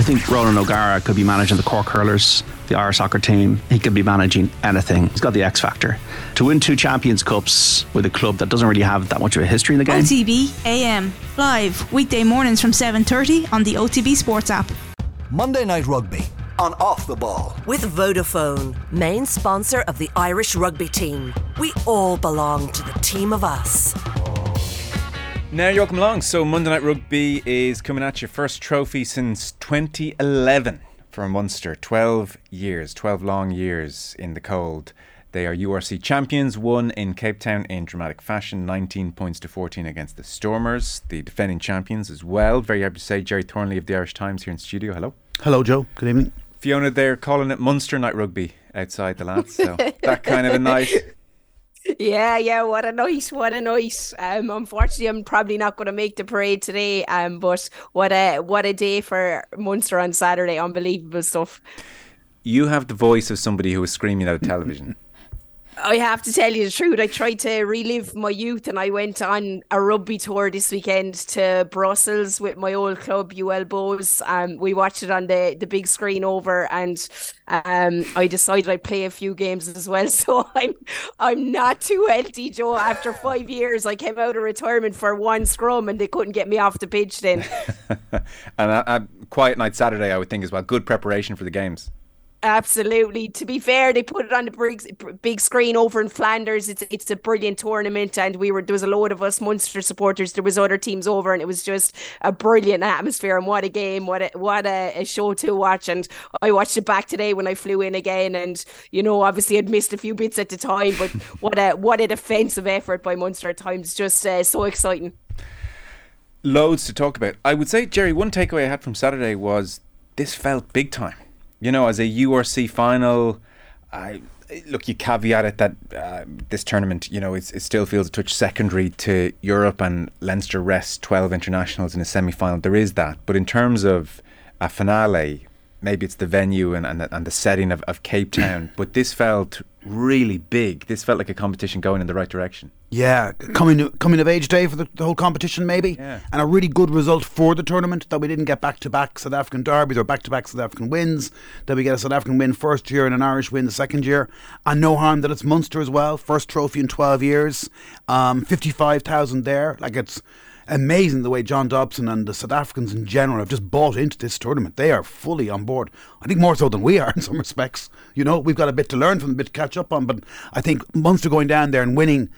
I think Ronan O'Gara could be managing the Cork Hurlers, the Irish soccer team. He could be managing anything. He's got the X factor. To win two Champions Cups with a club that doesn't really have that much of a history in the game. OTB AM live weekday mornings from 7:30 on the OTB Sports app. Monday Night Rugby on Off the Ball. With Vodafone, main sponsor of the Irish rugby team. We all belong to the team of us. Now you're welcome along. So Monday Night Rugby is coming at your first trophy since 2011 for Munster. 12 years, 12 long years in the cold. They are URC champions, won in Cape Town in dramatic fashion, 19 points to 14 against the Stormers, the defending champions as well. Very happy to say Gerry Thornley of the Irish Times here in studio. Hello. Hello, Joe. Good evening. Fiona, they're calling it Munster Night Rugby outside the lads. So that kind of a night. Yeah, yeah, what a night, what a night. Um, unfortunately, I'm probably not going to make the parade today. Um, but what a what a day for Munster on Saturday! Unbelievable stuff. You have the voice of somebody who was screaming at a television. I have to tell you the truth. I tried to relive my youth and I went on a rugby tour this weekend to Brussels with my old club, UL Bows. Um, we watched it on the, the big screen over and um, I decided I'd play a few games as well. So I'm I'm not too healthy, Joe. After five years, I came out of retirement for one scrum and they couldn't get me off the pitch then. and a, a quiet night Saturday, I would think as well. Good preparation for the games. Absolutely. To be fair, they put it on the big, big screen over in Flanders. It's it's a brilliant tournament, and we were there was a load of us Munster supporters. There was other teams over, and it was just a brilliant atmosphere. And what a game! What a what a, a show to watch. And I watched it back today when I flew in again, and you know, obviously I'd missed a few bits at the time, but what a what a defensive effort by Munster at times. Just uh, so exciting. Loads to talk about. I would say, Gerry. one takeaway I had from Saturday was this felt big time you know, as a URC final, I look, you caveat it that uh, this tournament, you know, it still feels a touch secondary to Europe and Leinster rest 12 internationals in a semi final. There is that. But in terms of a finale, maybe it's the venue and, and, the, and the setting of, of Cape Town, but this felt really big. This felt like a competition going in the right direction. Yeah, coming coming of age day for the, the whole competition, maybe, yeah. and a really good result for the tournament that we didn't get back to back South African derbies or back to back South African wins. That we get a South African win first year and an Irish win the second year, and no harm that it's Munster as well, first trophy in twelve years, um, fifty five thousand there. Like it's amazing the way John Dobson and the South Africans in general have just bought into this tournament. They are fully on board. I think more so than we are in some respects. You know, we've got a bit to learn from, a bit to catch up on. But I think Munster going down there and winning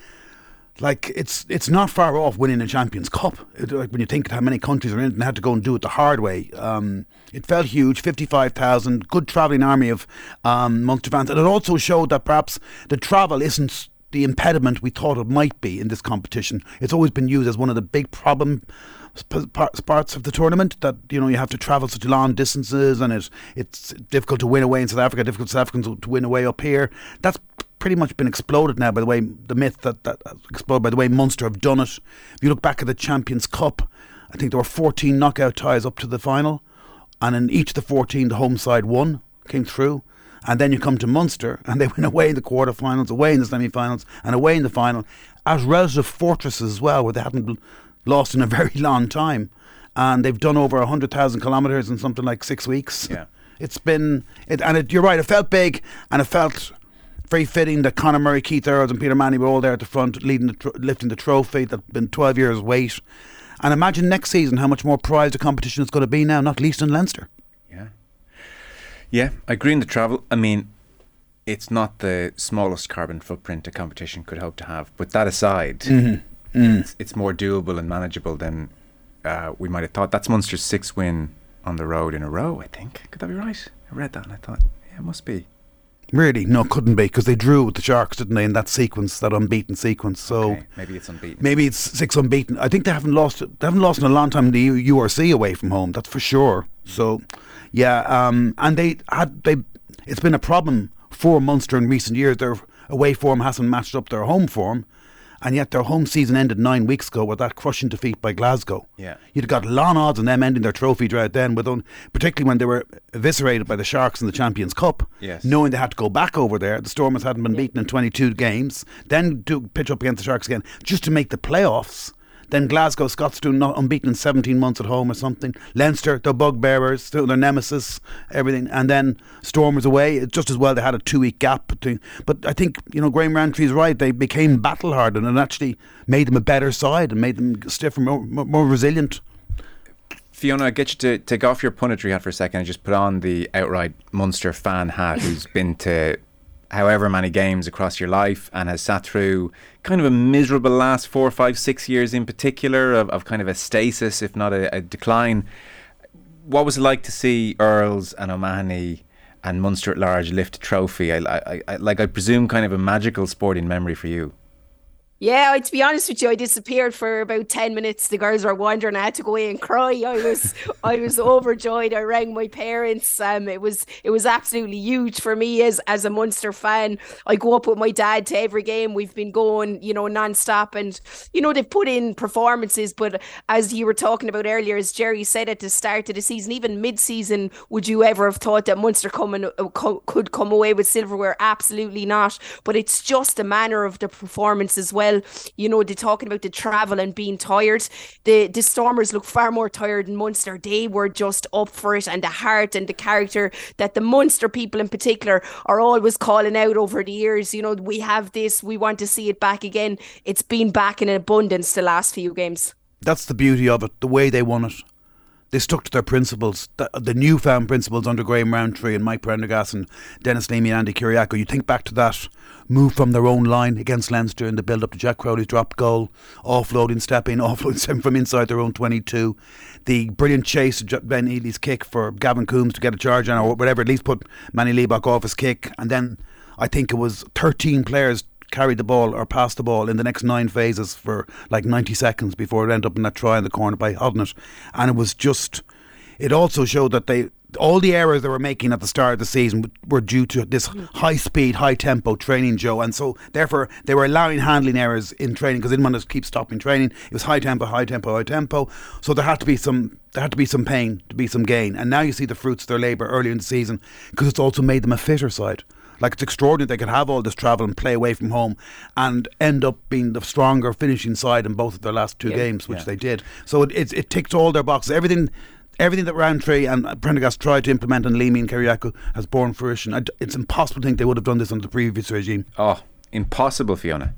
like it's it's not far off winning a Champions Cup. It, like when you think how many countries are in it and had to go and do it the hard way. Um, it felt huge, fifty five thousand, good travelling army of um, Munster fans, and it also showed that perhaps the travel isn't the impediment we thought it might be in this competition. It's always been used as one of the big problem parts of the tournament that you know you have to travel such long distances and it's it's difficult to win away in South Africa, difficult South Africans to win away up here. That's pretty much been exploded now by the way the myth that that uh, exploded by the way Munster have done it. If you look back at the Champions Cup, I think there were 14 knockout ties up to the final, and in each of the 14 the home side won came through. And then you come to Munster, and they went away in the quarterfinals, away in the semi-finals, and away in the final as relative fortresses as well, where they hadn't lost in a very long time, and they've done over hundred thousand kilometres in something like six weeks. Yeah, it's been it, and it, you're right. It felt big, and it felt very fitting that Conor Murray, Keith Earls, and Peter O'Mahony were all there at the front, leading the tr- lifting the trophy. That's been twelve years wait, and imagine next season how much more prized a competition it's going to be now, not least in Leinster. Yeah, I agree in the travel. I mean, it's not the smallest carbon footprint a competition could hope to have. But that aside, mm-hmm. mm. it's, it's, more doable and manageable than uh, we might have thought. That's Munster's sixth win on the road in a row, I think. Could that be right? I read that and I thought, yeah, it must be. Really? No, couldn't be because they drew with the Sharks, didn't they? In that sequence, that unbeaten sequence. So okay, maybe it's unbeaten. Maybe it's six unbeaten. I think they haven't lost. They haven't lost in a long time. The URC away from home, that's for sure. So, yeah, um, and they had they. It's been a problem for Munster in recent years. Their away form hasn't matched up their home form, and yet their home season ended nine weeks ago with that crushing defeat by Glasgow. Yeah, you'd got long odds on them ending their trophy drought then, with on, particularly when they were eviscerated by the Sharks in the Champions Cup. Yes. knowing they had to go back over there. The Stormers hadn't been beaten in 22 games, then to pitch up against the Sharks again just to make the playoffs Then Glasgow, Scotstoun not unbeaten in 17 months at home or something. Leinster, the bugbearers, their nemesis, everything. And then Stormers away. Just as well they had a two week gap between. But I think, you know, Graham Rowntree is right. They became battle hardened and actually made them a better side and made them stiffer, more, more, more resilient. Fiona, I get you to take off your punditry hat for a second and just put on the outright Munster fan hat who's been to however many games across your life and has sat through kind of a miserable last four, five, six years in particular of, of kind of a stasis, if not a, a decline. What was it like to see Earls and O'Mahony and Munster at large lift a trophy? I, I, I, like I presume kind of a magical sporting memory for you. Yeah, to be honest with you, I disappeared for about ten minutes. The girls were wondering. I had to go away and cry. I was, I was overjoyed. I rang my parents. Um, it was, it was absolutely huge for me as as a Munster fan. I go up with my dad to every game. We've been going, you know, non-stop, and you know they've put in performances. But as you were talking about earlier, as Gerry said at the start of the season, even mid-season, would you ever have thought that Munster coming uh, co- could come away with silverware? Absolutely not. But it's just the manner of the performance as well well. You know, they're talking about the travel and being tired. The the Stormers look far more tired than Munster. They were just up for it, and the heart and the character that the Munster people in particular are always calling out over the years. You know, we have this, we want to see it back again. It's been back in abundance the last few games. That's the beauty of it, the way they won it they stuck to their principles, the, the newfound principles under Graham Rowntree and Mike Prendergast and Denis Leamy and Andy Kyriacou. You think back to that move from their own line against Leinster in the build up to Jack Crowley's dropped goal, offloading, stepping, offloading stepping from inside their own 22. The brilliant chase Ben Healy's kick for Gavin Coombes to get a charge on or whatever, at least put Manie Libbok off his kick. And then I think it was 13 players carried the ball or passed the ball in the next nine phases for like 90 seconds before it ended up in that try in the corner by Hodnett. And it was just, it also showed that they, all the errors they were making at the start of the season were due to this mm. high speed, high tempo training, Joe. And so, therefore, they were allowing handling errors in training because they didn't want to keep stopping training. It was high tempo, high tempo, high tempo. So there had to be some. There had to be some pain to be some gain, and now you see the fruits of their labour early in the season because it's also made them a fitter side. Like it's extraordinary they could have all this travel and play away from home and end up being the stronger finishing side in both of their last two Yeah. games, which Yeah. they did. So it, it it ticked all their boxes. Everything. Everything that Rowntree and Prendergast tried to implement on Leamy and Kyriacou has borne fruition. It's impossible to think they would have done this under the previous regime. Oh, impossible, Fiona.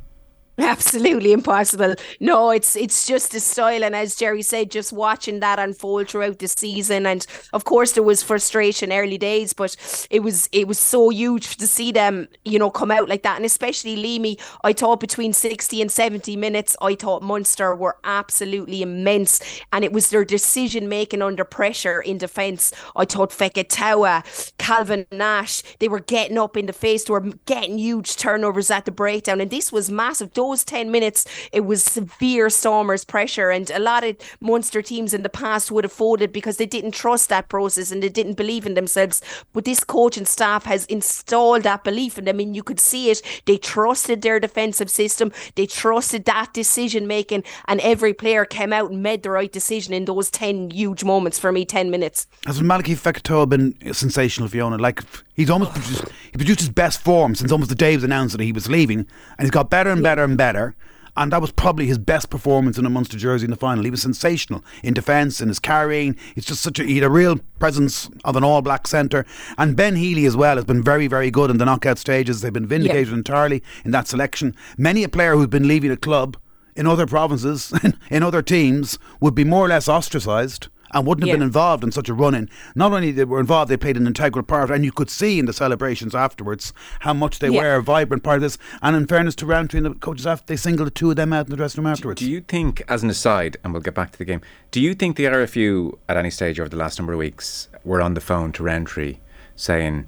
Absolutely impossible. No, it's it's just a style, and as Gerry said, just watching that unfold throughout the season, and of course there was frustration early days, but it was it was so huge to see them, you know, come out like that, and especially Leamy. I thought between sixty and seventy minutes, I thought Munster were absolutely immense, and it was their decision making under pressure in defence. I thought Fekitoa, Calvin Nash, they were getting up in the face, they were getting huge turnovers at the breakdown, and this was massive. Those 10 minutes, it was severe Stormers pressure, and a lot of Munster teams in the past would have folded because they didn't trust that process and they didn't believe in themselves. But this coach and staff has installed that belief in them, and you could see it. They trusted their defensive system, they trusted that decision making, and every player came out and made the right decision in those 10 huge moments for me, 10 minutes. Has Malakai Fekitoa been sensational, Fiona? Like he's almost produced, he produced his best form since almost the day it was announced that he was leaving, and he's got better and better and better. And that was probably his best performance in a Munster jersey in the final. He was sensational in defence and his carrying. He's just such a he had a real presence of an all black centre. And Ben Healy as well has been very, very good in the knockout stages. They've been vindicated entirely in that selection. Many a player who's been leaving a club in other provinces, in other teams, would be more or less ostracised and wouldn't have Yeah. been involved in such a run in. Not only they were involved, they played an integral part, and you could see in the celebrations afterwards how much they Yeah. were a vibrant part of this. And in fairness to Rowntree and the coaches after, they singled the two of them out in the dressing room afterwards. Do you think, as an aside, and we'll get back to the game, do you think the RFU at any stage over the last number of weeks were on the phone to Rowntree saying,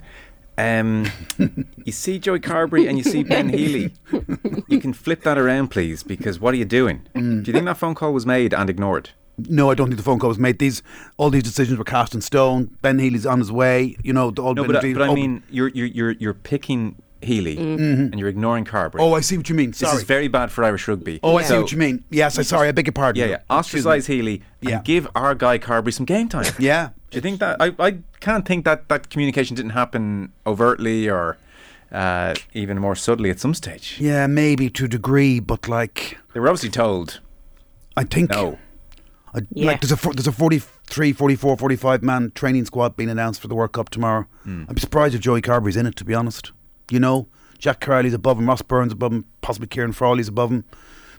um, you see Joey Carbery and you see Ben Healy. You can flip that around, please, because what are you doing? Mm. Do you think that phone call was made and ignored? No, I don't think the phone call was made. These all these decisions were cast in stone. Ben Healy's on his way. You know, all No, uh, but, I- but I mean, you're you're you're, you're picking Healy mm-hmm. Mm-hmm. and you're ignoring Carbery. Oh, I see what you mean. this is very bad for Irish rugby. oh, I see So- what you mean. Yes, I sorry. I beg your pardon. Yeah, yeah. Excuse. Ostracise Healy and Yeah. give our guy Carbery some game time. Yeah. Do you think that I, I can't think that that communication didn't happen overtly or uh, even more subtly at some stage? Yeah, maybe to a degree, but like They were obviously told. I think. No. I, Yeah. Like there's a there's a 43, 44, 45 man training squad being announced for the World Cup tomorrow. Hmm. I'm surprised if Joey Carbery's in it. To be honest, you know, Jack Crowley's above him, Ross Byrne above him, possibly Ciarán Frawley's above him,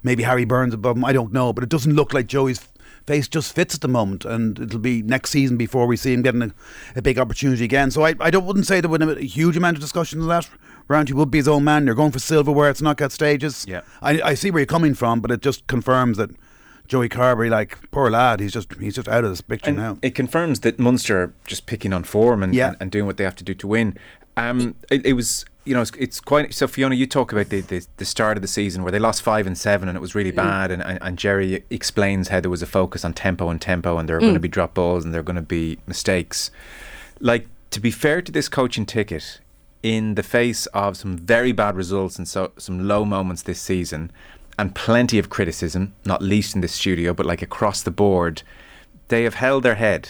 maybe Harry Byrne above him. I don't know, but it doesn't look like Joey's face just fits at the moment, and it'll be next season before we see him getting a, a big opportunity again. So I, I don't wouldn't say there would be a huge amount of discussion on that. Round he would be his own man. They're going for silverware. It's knockout stages. Yeah. I, I see where you're coming from, but it just confirms that Joey Carbery, like poor lad, he's just he's just out of this picture And now. it confirms that Munster are just picking on form and, Yeah. and, and doing what they have to do to win. Um, it, it was, you know, it's, it's quite. So Fiona, you talk about the, the the start of the season where they lost five and seven and it was really bad, and, and, and Gerry explains how there was a focus on tempo and tempo, and there are going to be drop balls and there are going to be mistakes. Like to be fair to this coaching ticket, in the face of some very bad results and so some low moments this season, and plenty of criticism, not least in this studio, but like across the board, they have held their head,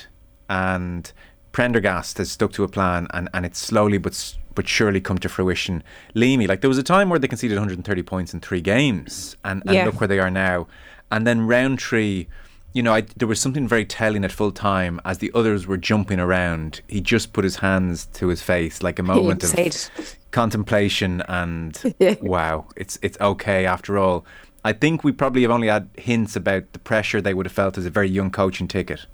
and Prendergast has stuck to a plan, and, and it's slowly but but surely come to fruition. Leamy, like there was a time where they conceded 130 points in three games, and, and Yeah. look where they are now. And then Rowntree, you know, I, there was something very telling at full time as the others were jumping around. He just put his hands to his face, like a moment of. Contemplation and wow, it's it's okay after all. I think we probably have only had hints about the pressure they would have felt as a very young coaching ticket.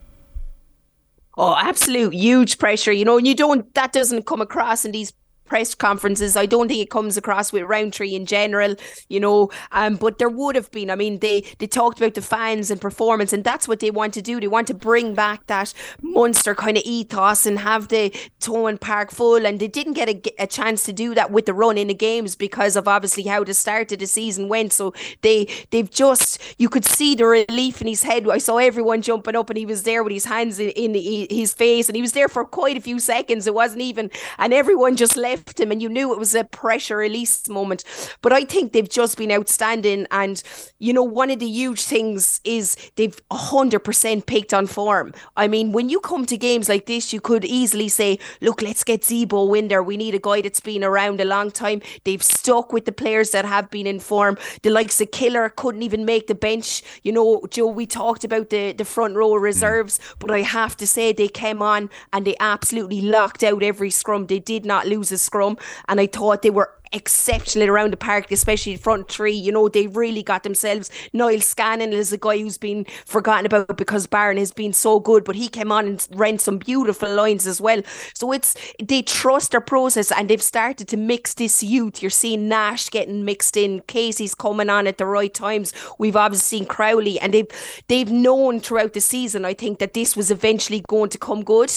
Oh, absolute huge pressure. You know, and you don't that doesn't come across in these press conferences. I don't think it comes across with Rowntree in general, you know. Um, but there would have been. I mean, they they talked about the fans and performance, and that's what they want to do. They want to bring back that Munster kind of ethos and have the Thomond Park full. And they didn't get a, a chance to do that with the run in the games because of obviously how the start of the season went. So they they've just you could see the relief in his head. I saw everyone jumping up, and he was there with his hands in, in his face, and he was there for quite a few seconds. It wasn't even, and everyone just left him, and you knew it was a pressure release moment. But I think they've just been outstanding, and you know, one of the huge things is they've hundred percent picked on form. I mean, when you come to games like this, you could easily say, "Look, let's get Zebo in there. We need a guy that's been around a long time." They've stuck with the players that have been in form. The likes of Killer couldn't even make the bench. You know, Joe, we talked about the the front row mm. reserves, but I have to say they came on and they absolutely locked out every scrum. They did not lose a scrum, and I thought they were exceptional around the park, especially front three. You know, they really got themselves. Niall Scannell is a guy who's been forgotten about because Barron has been so good, but he came on and ran some beautiful lines as well. So it's they trust their process and they've started to mix this youth. You're seeing Nash getting mixed in, Casey's coming on at the right times. We've obviously seen Crowley, and they've they've known throughout the season. I think that this was eventually going to come good,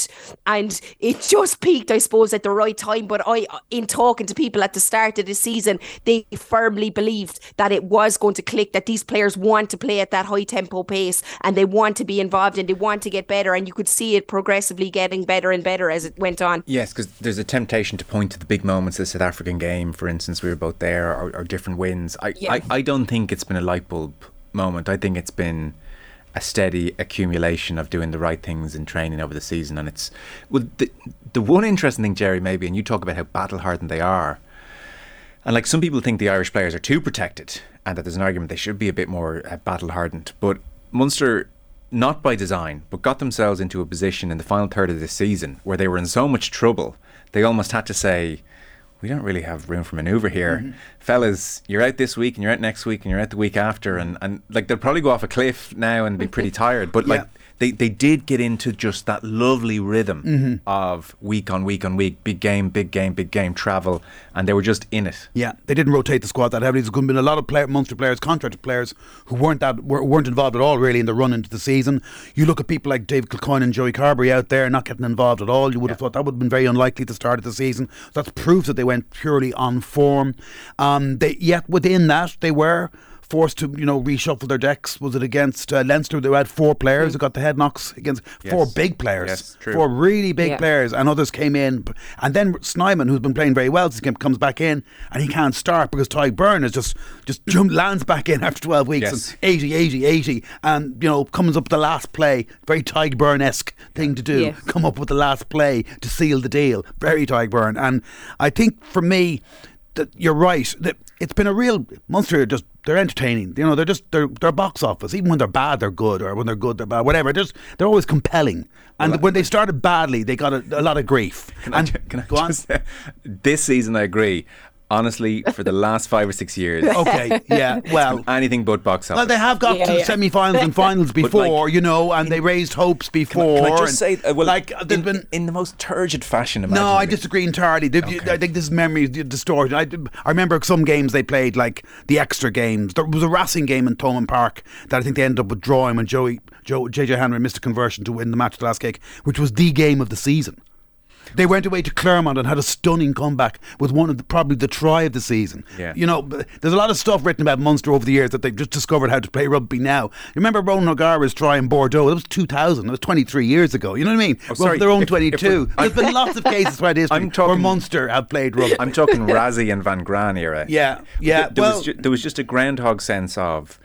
and it just peaked, I suppose, at the right time. But I, in talking to people at the start of the season, they firmly believed that it was going to click. That these players want to play at that high tempo pace, and they want to be involved, and they want to get better. And you could see it progressively getting better and better as it went on. Yes, because there's a temptation to point to the big moments of the South African game, for instance, we were both there, or, or different wins. I, Yeah. I, I don't think it's been a light bulb moment. I think it's been a steady accumulation of doing the right things in training over the season. And it's, well, the, the one interesting thing, Gerry, maybe, and you talk about how battle hardened they are. And like some people think the Irish players are too protected and that there's an argument they should be a bit more uh, battle hardened. But Munster, not by design, but got themselves into a position in the final third of this season where they were in so much trouble, they almost had to say, we don't really have room for manoeuvre here. Fellas, you're out this week and you're out next week and you're out the week after. And, and like they'll probably go off a cliff now and be pretty tired. But like Yeah. They, they did get into just that lovely rhythm Mm-hmm. of week on week on week, big game, big game, big game, travel, and they were just in it. Yeah, they didn't rotate the squad that heavily. There's been a lot of player, Munster players, contracted players who weren't that were, weren't involved at all really in the run into the season. You look at people like Dave Kilcoyne and Joey Carbery out there not getting involved at all. You would have thought that would have been very unlikely at the start of the season. That's proof that they went purely on form. Um, they yet within that they were forced to you know reshuffle their decks. Was it against uh, Leinster? They had four players who got the head knocks against four big players, Yes, true. four really big Yeah. players, and others came in. And then Snyman, who's been playing very well since he came- comes back in, and he can't start because Tadhg Beirne has just just jumped lands back in after 12 weeks Yes. and 80, 80, 80, and you know comes up with the last play. Very Tadhg Beirne esque thing to do. Yeah. Come up with the last play to seal the deal. Very Tadhg Beirne, and I think for me. That you're right. That it's been a real Munster. are Just they're entertaining. You know, they're just they're they're box office. Even when they're bad, they're good, or when they're good, they're bad. Whatever. They're just, they're always compelling. And when they started badly, they got a, a lot of grief. Can I, and ju- can I go on. just this season I agree. Honestly, for the last five or six years, Okay, yeah. Well, anything but box office. Well, they have got Yeah, to yeah. semi-finals and finals like, before, you know, and they raised hopes Can I- before. Can I just and, say, uh, well, like in, been in the most turgid fashion No. I disagree entirely. They- Okay. I think this memory is distorted. I, I remember some games they played, like the extra games. There was a Racing game in Thomond Park that I think they ended up withdrawing when Joey, Joe, JJ Henry missed a conversion to win the match at the last kick, which was the game of the season. They went away to Clermont and had a stunning comeback with one of the, probably the try of the season. Yeah. You know, there's a lot of stuff written about Munster over the years that they've just discovered how to play rugby now. You remember Ronan O'Gara's try in Bordeaux? That was 2000. That was 23 years ago. You know what I mean? Oh, sorry. Well, their own If- if 22. we're- There's been lots of cases throughout history I'm where Munster have played rugby. I'm talking Rassie and Van Graan era. Yeah, yeah, There, there well- was ju- there was just a groundhog sense of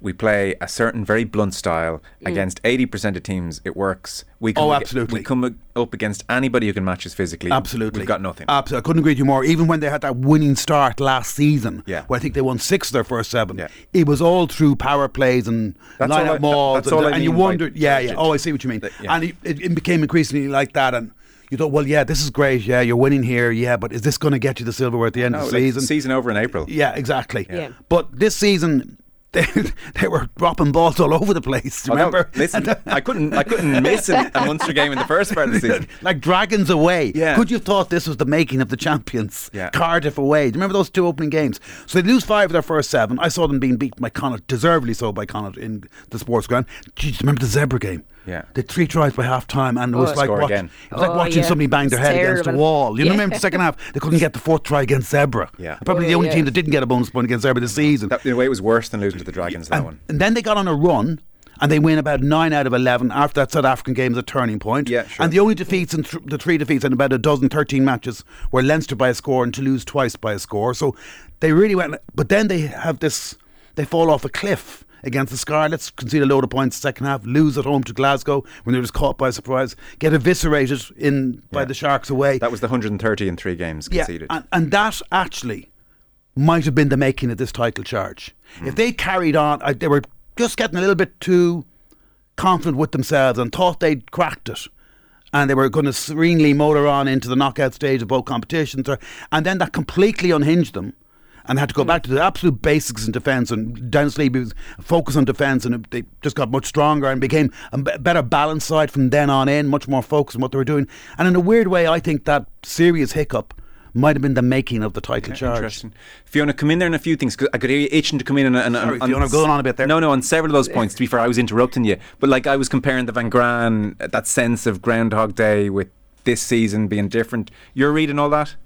we play a certain very blunt style against 80% of teams. It works. We come Mm. Oh, absolutely. We come up against anybody who can match us physically. Absolutely. We've got nothing. Absolutely. I couldn't agree with you more. Even when they had that winning start last season, Yeah. where I think they won six of their first seven, Yeah. it was all through power plays and That's line all out I- mauls. that's and, all I and you mean by wondered, yeah, yeah. Oh, I see what you mean. That- yeah. And it, it, it became increasingly like that. And you thought, well, yeah, this is great. Yeah, you're winning here. Yeah, but is this going to get you the silverware at the end No, of the like, season? season over in April. Yeah, exactly. Yeah. But this season, they, they were dropping balls all over the place. Do you Oh, remember? listen, I couldn't, I couldn't miss a, a Munster game in the first part of the season. like dragons away. Yeah. Could you have thought this was the making of the champions? Yeah. Cardiff away. Do you remember those two opening games? So they lose five of their first seven. I saw them being beaten by Connacht, deservedly so by Connacht in the sports ground. Jeez, remember the Zebre game? Yeah. The three tries by half time and it was Oh. like watch- again. it was like Oh, watching yeah. somebody bang their It's head against a wall. You know, Yeah. remember the second half they couldn't get the fourth try against Zebre. Yeah. Probably Oh, the only yeah. team that didn't get a bonus point against Zebre this season. That, in a way, it was worse than losing to the Dragons, that and, one. and then they got on a run and they win about nine out of 11 after that South African game is a turning point. Yeah, sure. And the only defeats and th- the three defeats in about a dozen, 13 matches were Leinster by a score and Toulouse twice by a score. So they really went, but then they have this, they fall off a cliff. Against the Scarlets, concede a load of points second half, lose at home to Glasgow when they were just caught by surprise, get eviscerated in by the Sharks away. That was the 130 in three games conceded. Yeah, and, and that actually might have been the making of this title charge. Hmm. If they carried on, I, they were just getting a little bit too confident with themselves and thought they'd cracked it. And they were going to serenely motor on into the knockout stage of both competitions. Or, and then that completely unhinged them. And they had to go back to the absolute basics in defence. And Denis Leamy was focus on defence, and they just got much stronger and became a better balanced side from then on in, much more focused on what they were doing. And in a weird way, I think that serious hiccup might have been the making of the title charge. Interesting. Fiona, come in there on a few things 'cause I could hear you itching to come in and, and, Sorry, and Fiona, going on a bit there. No, no, on several of those points. To be fair, I was interrupting you, but like I was comparing the Van Graan, that sense of Groundhog Day with this season being different. You're reading all that.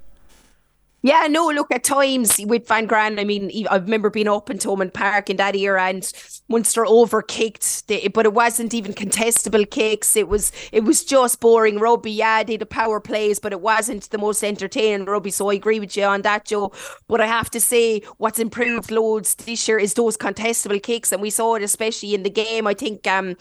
Yeah, no, look, at times with Van Graan, I mean, I remember being up in Thomond Park in that era and Munster overkicked, the, but it wasn't even contestable kicks. It was it was just boring rugby. Yeah, they had the power plays, but it wasn't the most entertaining rugby. So I agree with you on that, Joe. But I have to say, what's improved loads this year is those contestable kicks. And we saw it especially in the game. I think um,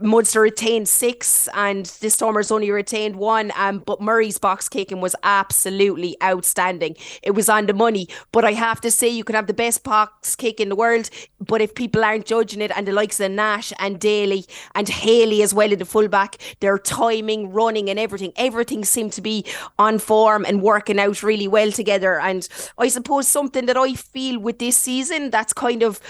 Munster retained six and the Stormers only retained one. Um, but Murray's box kicking was absolutely outstanding. It was on the money. But I have to say, you can have the best box kick in the world, but if people aren't judging it, and the likes of Nash and Daly and Haley as well in the fullback, their timing, running, and everything, everything seemed to be on form and working out really well together. And I suppose something that I feel with this season, that's kind of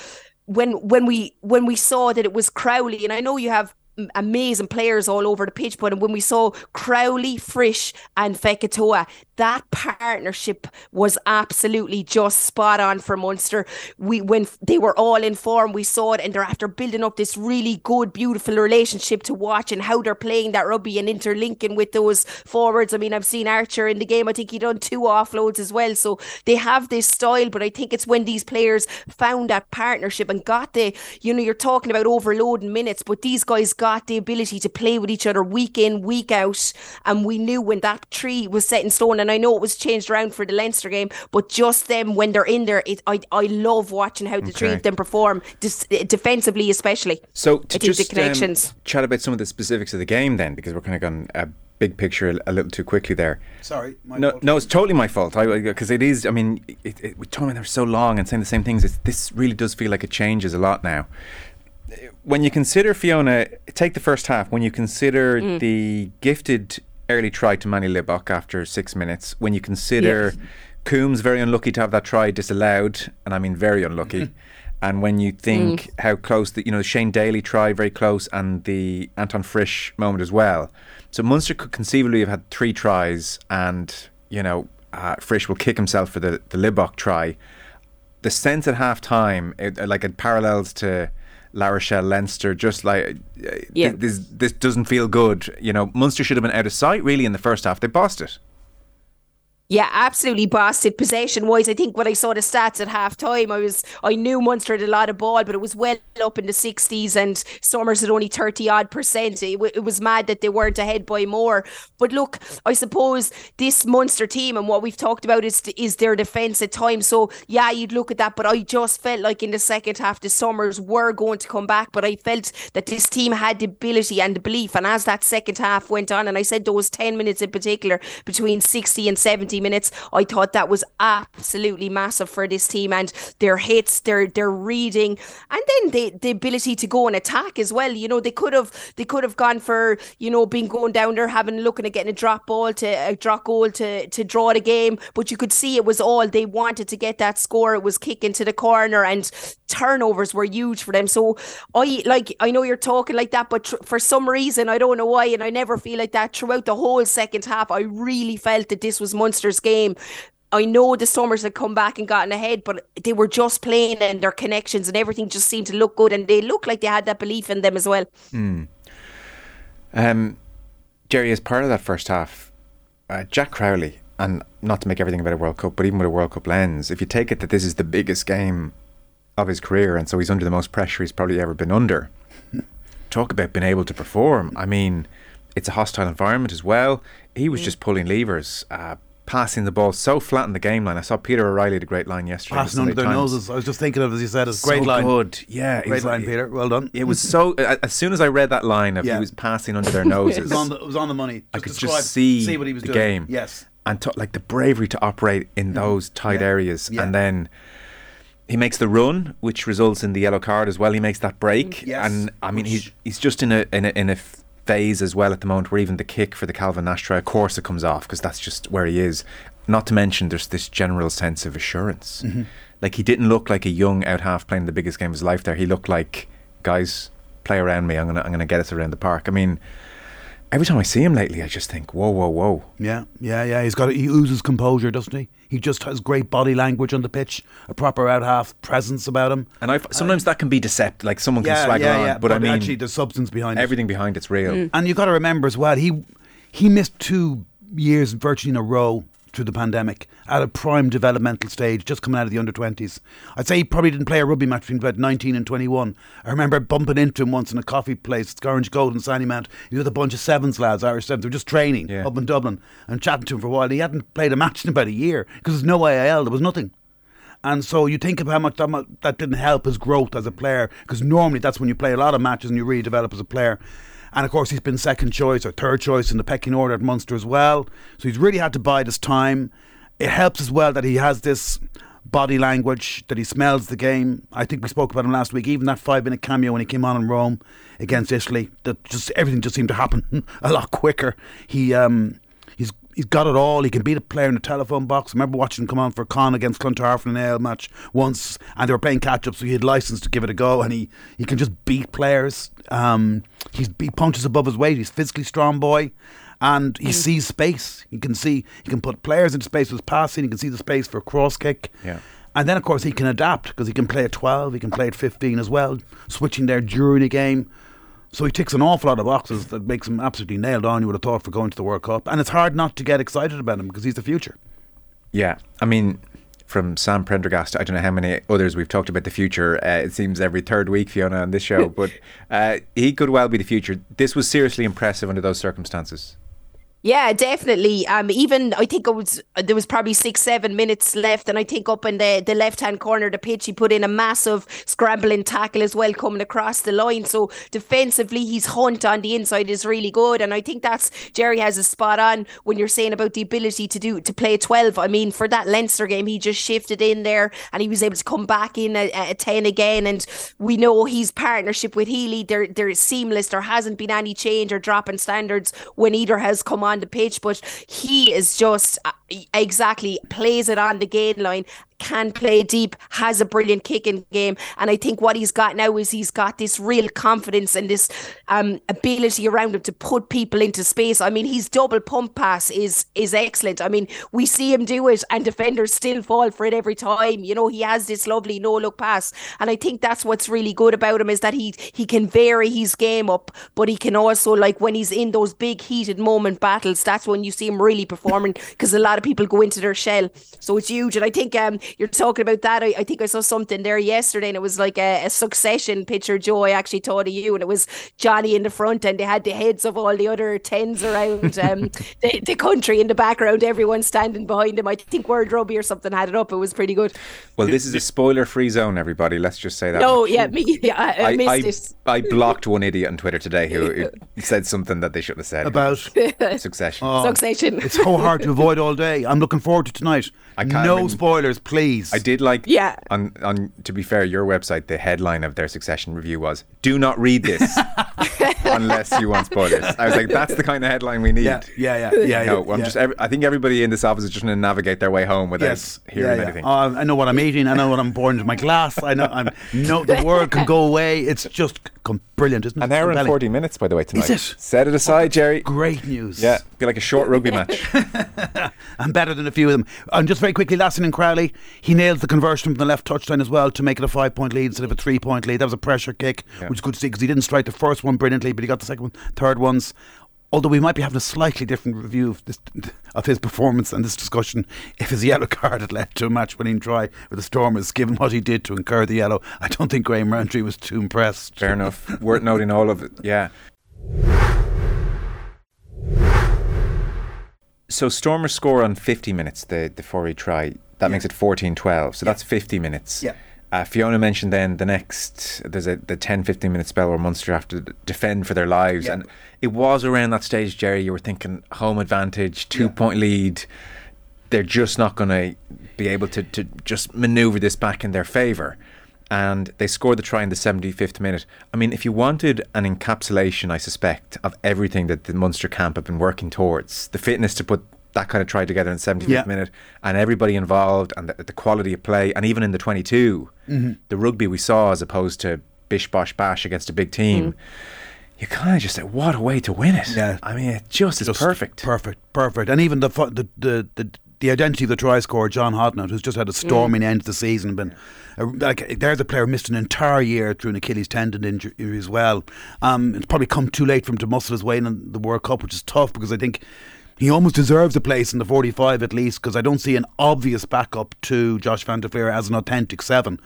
when when we when we saw that it was Crowley, and I know you have amazing players all over the pitch, but when we saw Crowley, Frisch, and Fekitoa, that partnership was absolutely just spot on for Munster. We when they were all in form, we saw it, and they're after building up this really good, beautiful relationship to watch and how they're playing that rugby and interlinking with those forwards. I mean, I've seen Archer in the game. I think he done two offloads as well. So they have this style, but I think it's when these players found that partnership and got the, you know, you're talking about overloading minutes, but these guys got the ability to play with each other week in, week out. And we knew when that tree was set in stone, and I know it was changed around for the Leinster game, but just them when they're in there, it, I I love watching how the three of them perform, dis- defensively especially. So to just the connections. Um, chat about some of the specifics of the game then, because we're kind of gone a big picture a, a little too quickly there. Sorry, my no, fault. no, it's totally my fault. Because it is. I mean, it, it, we told them they're so long and saying the same things. It's, this really does feel like it changes a lot now. When you consider Fiona, take the first half. When you consider mm. the gifted early try to Manie Libbok after six minutes, when you consider Coombes very unlucky to have that try disallowed, and I mean very unlucky. Mm-hmm. And when you think mm. how close the you know the Shane Daly try very close and the Anton Frisch moment as well, so Munster could conceivably have had three tries, and you know uh, Frisch will kick himself for the the Libok try. The sense at half time, like it parallels to La Rochelle Leinster, just like uh, Yeah. th- this this doesn't feel good. You know, Munster should have been out of sight really in the first half. They bossed it. Yeah, absolutely busted possession wise. I think when I saw the stats at half time, I was I knew Munster had a lot of ball, but it was well up in the sixties and Stormers had only thirty odd percent. It, w- it was mad that they weren't ahead by more. But look, I suppose this Munster team and what we've talked about is is their defence at times. So yeah, you'd look at that, but I just felt like in the second half the Stormers were going to come back, but I felt that this team had the ability and the belief. And as that second half went on, and I said those ten minutes in particular between sixty and seventy minutes, I thought that was absolutely massive for this team and their hits, their their reading, and then the the ability to go and attack as well. You know, they could have they could have gone for you know being going down there, having looking at getting a drop ball to a drop goal to to draw the game, but you could see it was all they wanted to get that score. It was kicking to the corner and turnovers were huge for them. So I like I know you're talking like that, but tr- for some reason I don't know why, and I never feel like that throughout the whole second half. I really felt that this was Munster's game. I know the Stormers had come back and gotten ahead, but they were just playing and their connections and everything just seemed to look good, and they looked like they had that belief in them as well. Um, Gerry, as part of that first half, uh, Jack Crowley, and not to make everything about a World Cup, but even with a World Cup lens, if you take it that this is the biggest game of his career, and so he's under the most pressure he's probably ever been under, talk about being able to perform. I mean, it's a hostile environment as well. He was just pulling levers, uh, passing the ball so flat in the game line. I saw Peter O'Reilly had a great line yesterday. Passing under their Times. noses. I was just thinking of as you said. It's So great line. good. Yeah, Great line, like- Peter. Well done. It was so. As soon as I read that line of Yeah. he was passing under their It noses, was on the, it was on the money. I could just see, see what he was the doing. game. Yes. and to, like the bravery to operate in those tight Yeah. areas, Yeah. and then he makes the run, which results in the yellow card as well. He makes that break, Yes. and I mean he's he's just in a in a in a phase as well at the moment where even the kick for the Calvin Nash try, of course, it comes off because that's just where he is. Not to mention there's this general sense of assurance. Mm-hmm. Like he didn't look like a young out half playing the biggest game of his life. There, he looked like guys play around me. I'm gonna I'm gonna get us around the park. I mean. Every time I see him lately, I just think, whoa, whoa, whoa. Yeah, yeah, yeah. He's got. He oozes composure, doesn't he? He just has great body language on the pitch, a proper out half presence about him. And I sometimes that can be deceptive. Like someone can Yeah, swagger yeah, on, yeah. but, I mean, actually, the substance behind it. everything behind it's real. Mm. And you've got to remember as well, he he missed two years virtually in a row through the pandemic at a prime developmental stage, just coming out of the under 20s. I'd say he probably didn't play a rugby match between about 19 and 21. I remember bumping into him once in a coffee place, it's Orange Gold and Sandy Mount. He was with a bunch of sevens lads, Irish sevens. They were just training Yeah. up in Dublin and chatting to him for a while. He hadn't played a match in about a year because there's no IAL, there was nothing. And so you think of how much that, that didn't help his growth as a player, because normally that's when you play a lot of matches and you really develop as a player. And of course, he's been second choice or third choice in the pecking order at Munster as well. So he's really had to bide his time. It helps as well that he has this body language, that he smells the game. I think we spoke about him last week. Even that five minute cameo when he came on in Rome against Italy, that just everything just seemed to happen a lot quicker. He um, he's got it all. He can beat a player in the telephone box. I remember watching him come on for Con against Clontarf in an AL match once, and they were playing catch up, so he had license to give it a go, and he, he can just beat players. Um, he's, he punches above his weight. He's a physically strong boy. And he sees space. He can see. He can put players into space with passing. He can see the space for a cross kick. Yeah. And then, of course, he can adapt because he can play at 12, he can play at 15 as well, switching there during the game. So he ticks an awful lot of boxes that makes him absolutely nailed on, you would have thought, for going to the World Cup. And it's hard not to get excited about him because he's the future. Yeah, I mean, from Sam Prendergast, I don't know how many others we've talked about the future. Uh, it seems every third week, Fiona, on this show, but uh, he could well be the future. This was seriously impressive under those circumstances. Yeah, definitely. Um, even I think it was there was probably six, seven minutes left, and I think up in the, the left hand corner of the pitch, he put in a massive scrambling tackle as well, coming across the line. So defensively, his hunt on the inside is really good, and I think that's Gerry has a spot on when you're saying about the ability to do to play twelve. I mean, for that Leinster game, he just shifted in there, and he was able to come back in at, at ten again. And we know his partnership with Healy, they're they're seamless. There hasn't been any change or drop in standards when either has come on the Page but he is just exactly plays it on the gain line can play deep, has a brilliant kicking game. And I think what he's got now is he's got this real confidence and this um, ability around him to put people into space. I mean, his double pump pass is is excellent. I mean, we see him do it and defenders still fall for it every time. You know, he has this lovely no look pass. And I think that's what's really good about him is that he he can vary his game up, but he can also like when he's in those big heated moment battles, that's when you see him really performing because a lot of people go into their shell. So it's huge. And I think um you're talking about that. I, I think I saw something there yesterday and it was like a, a succession picture, Joe. I actually thought of you, and it was Johnny in the front, and they had the heads of all the other tens around um, the, the country in the background, everyone standing behind him. I think World Rugby or something had it up. It was pretty good. Well, this is a spoiler-free zone, everybody. Let's just say that. No, much. yeah, me, yeah, I, I missed I, it. I blocked one idiot on Twitter today who who said something that they shouldn't have said About Succession. Succession. it's so hard to avoid all day. I'm looking forward to tonight. I can't no even- spoilers, please. I did like Yeah. on on to be fair, your website, the headline of their succession review was Do not read this unless you want spoilers. I was like, that's the kind of headline we need. Yeah, yeah, yeah, yeah. No, yeah, I'm yeah. just. every- I think everybody in this office is just going to navigate their way home without Yes, hearing yeah, yeah. anything. Uh, I know what I'm eating. I know what I'm pouring into my glass. I know. I'm no. The world can go away. It's just com- brilliant, isn't it? An hour and forty minutes, by the way, tonight. Is it? Set it aside, Gerry. Great news. Yeah, be like a short rugby match. I'm better than a few of them. And just very quickly, Lasson and Crowley, he nailed the conversion from the left touchline as well to make it a five point lead instead of a three point lead. That was a pressure kick, Yeah. which is good to see because he didn't strike the first one brilliantly, but he got the second one, third ones. Although we might be having a slightly different review of, this, of his performance and this discussion if his yellow card had led to a match winning try with the Stormers, given what he did to incur the yellow. I don't think Graham Rowntree was too impressed. Fair enough. Worth noting all of it. Yeah. So Stormers score on 50 minutes, the, the Forey try. That makes it 14 12. So that's 50 minutes. Yeah. Uh, Fiona mentioned then the next, there's a the 10 15 minute spell where Munster have to defend for their lives. Yeah. And it was around that stage, Gerry, you were thinking home advantage, two point lead. They're just not going to be able to, to just maneuver this back in their favour and they scored the try in the 75th minute. I mean, if you wanted an encapsulation, I suspect, of everything that the Munster camp have been working towards, the fitness to put that kind of try together in the 75th Yeah. minute, and everybody involved, and the, the quality of play, and even in the 22, Mm-hmm. the rugby we saw as opposed to bish bosh bash against a big team. You kind of just say, what a way to win it. Yeah. I mean, it just is perfect. Perfect, perfect. And even the the the, the, the identity of the try scorer, John Hodnett, who's just had a storming end to the season, been uh, like there's a player who missed an entire year through an Achilles tendon injury as well. Um, it's probably come too late for him to muscle his way in the World Cup, which is tough because I think. He almost deserves a place in the 45 at least because I don't see an obvious backup to Josh Van der Flier as an authentic seven.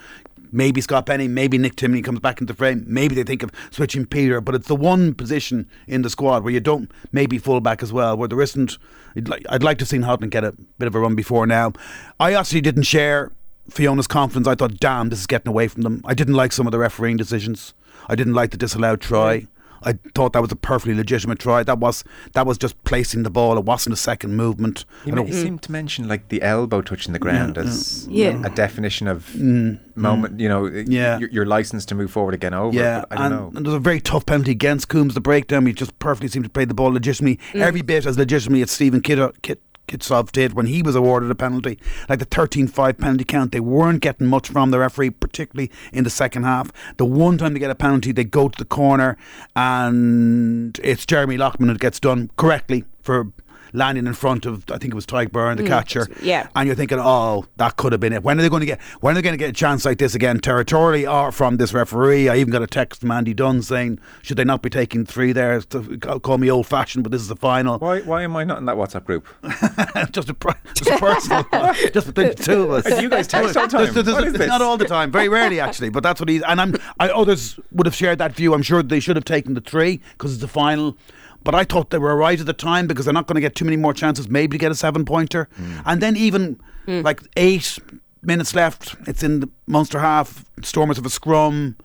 Maybe Scott Penny, maybe Nick Timoney comes back into frame. Maybe they think of switching Peter, but it's the one position in the squad where you don't maybe fullback as well, where there isn't. I'd like, to have seen Houghton get a bit of a run before now. I actually didn't share Fiona's confidence. I thought, damn, this is getting away from them. I didn't like some of the refereeing decisions. I didn't like the disallowed try. I thought that was a perfectly legitimate try. That was that was just placing the ball. It wasn't a second movement. He, I ma- don't- he seemed to mention like the elbow touching the ground as mm. Yeah. a definition of mm. Mm. moment. You know, Mm. Yeah. your, your license to move forward again over. Yeah, I don't and, know. and there's a very tough penalty against Coombes. The breakdown, he just perfectly seemed to play the ball legitimately, every bit as legitimately as Stephen Kidder, Kid- Kit- Kitsov did when he was awarded a penalty. Like the 13-5 penalty count, they weren't getting much from the referee, particularly in the second half. The one time they get a penalty, they go to the corner, and it's Jeremy Loughman who gets done correctly for landing in front of I think it was Tadhg Beirne, the mm, catcher. yeah. And you're thinking, oh, that could have been it. When are they going to get? When are they going to get a chance like this again, territorially or from this referee? I even got a text from Andy Dunne saying, should they not be taking three there? To call me old fashioned, but this is the final. Why, why am I not in that WhatsApp group? just a pri- just a personal, just between the two of us. You guys text all the time. there's- What is it's this? Not all the time, very rarely actually, but that's what he's. And I'm. I, others would have shared that view. I'm sure they should have taken the three because it's the final. But I thought they were right at the time because they're not going to get too many more chances, maybe to get a seven pointer. And then even like eight minutes left, it's in the Munster half. Stormers have a scrum.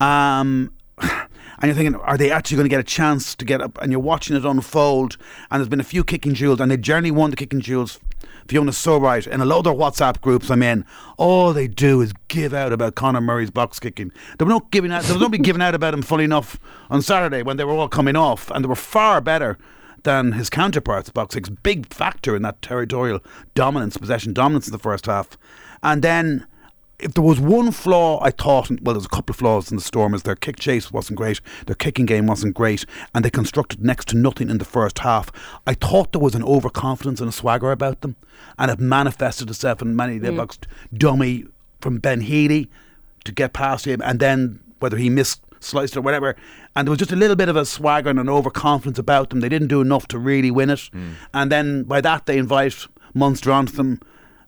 Um, and you're thinking, are they actually going to get a chance to get up? And you're watching it unfold. And there's been a few kicking duels, and they generally won the kicking duels. Fiona's so right. In a lot of their WhatsApp groups I'm in, all they do is give out about Conor Murray's box kicking. They were not giving out. There was nobody giving out about him fully enough on Saturday when they were all coming off, and they were far better than his counterparts. Box kicks, big factor in that territorial dominance, possession dominance in the first half, and then if there was one flaw, I thought, well, there's a couple of flaws in the Stormers. Their kick chase wasn't great, their kicking game wasn't great, and they constructed next to nothing in the first half. I thought there was an overconfidence and a swagger about them, and it manifested itself in many Mm. of the dummy from Ben Healy to get past him, and then whether he missed sliced or whatever. And there was just a little bit of a swagger and an overconfidence about them. They didn't do enough to really win it. And then by that, they invite Munster onto them.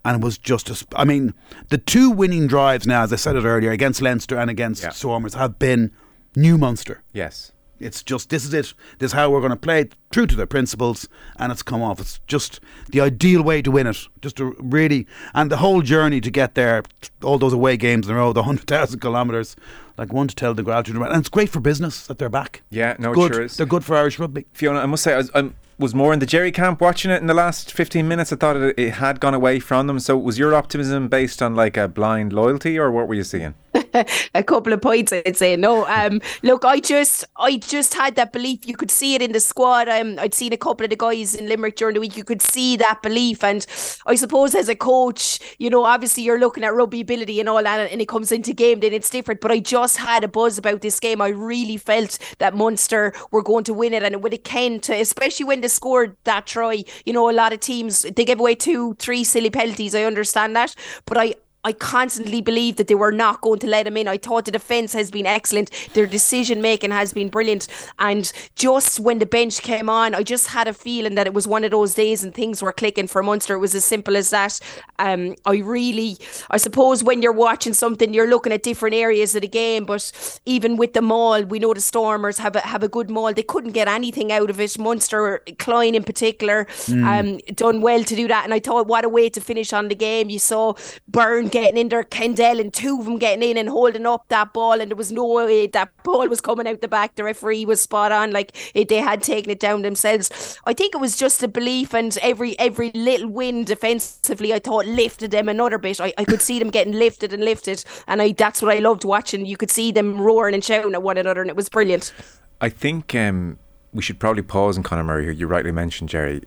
And it was just, a, sp- I mean, the two winning drives now, as I said it earlier, against Leinster and against Yeah. Stormers have been new Munster. Yes. It's just this is it. This is how we're going to play true to their principles, and it's come off. It's just the ideal way to win it. Just to really, and the whole journey to get there, all those away games in a row, the hundred thousand kilometres, like one to tell the gratitude, and it's great for business that they're back. Yeah, no, it good. sure is. They're good for Irish rugby. Fiona, I must say, I was, I was more in the Gerry camp watching it in the last 15 minutes. I thought it, it had gone away from them. So was your optimism based on like a blind loyalty or what were you seeing? a couple of points I'd say. No um look I just I just had that belief. You could see it in the squad. Um, I'd seen a couple of the guys in Limerick during the week. You could see that belief. And I suppose as a coach you know obviously you're looking at rugby ability and all that and it comes into game then it's different. But I just had a buzz about this game. I really felt that Munster were going to win it. And it would have Ken to especially when they scored that try you know a lot of teams they gave away two three silly penalties. I understand that. But I I constantly believed that they were not going to let him in. I thought the defence has been excellent. Their decision making has been brilliant. And just when the bench came on, I just had a feeling that it was one of those days and things were clicking for Munster. It was as simple as that. Um, I really, I suppose when you're watching something, you're looking at different areas of the game. But even with the maul, we know the Stormers have a, have a good maul. They couldn't get anything out of it. Munster, Kleyn in particular, um, done well to do that. And I thought, what a way to finish on the game. You saw Byrne getting in there, Kendall, and two of them getting in and holding up that ball. And there was no way that ball was coming out the back. The referee was spot on. Like it, they had taken it down themselves. I think it was just a belief, and every every little win defensively, I thought lifted them another bit. I, I could see them getting lifted and lifted, and I that's what I loved watching. You could see them roaring and shouting at one another, and it was brilliant. I think um, we should probably pause on Conor Murray, who you rightly mentioned, Gerry.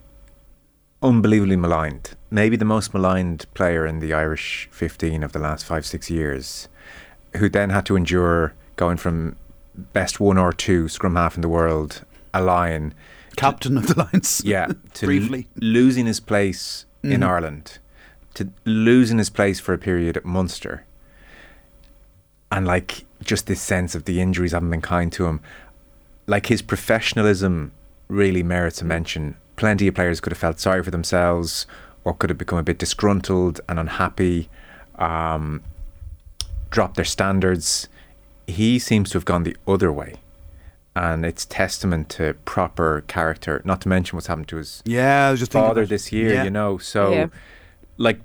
Unbelievably maligned. Maybe the most maligned player in the Irish 15 of the last five, six years, who then had to endure going from best one or two scrum half in the world, a lion, Captain of the Lions. yeah, to Briefly. l- losing his place in mm-hmm. Ireland, to losing his place for a period at Munster, and like just this sense of the injuries haven't been kind to him. Like his professionalism really merits a mm. mention. Plenty of players could have felt sorry for themselves or could have become a bit disgruntled and unhappy, um, dropped their standards. He seems to have gone the other way. And it's testament to proper character, not to mention what's happened to his Yeah, I was just thinking father this year, Yeah. you know. So, Yeah. like,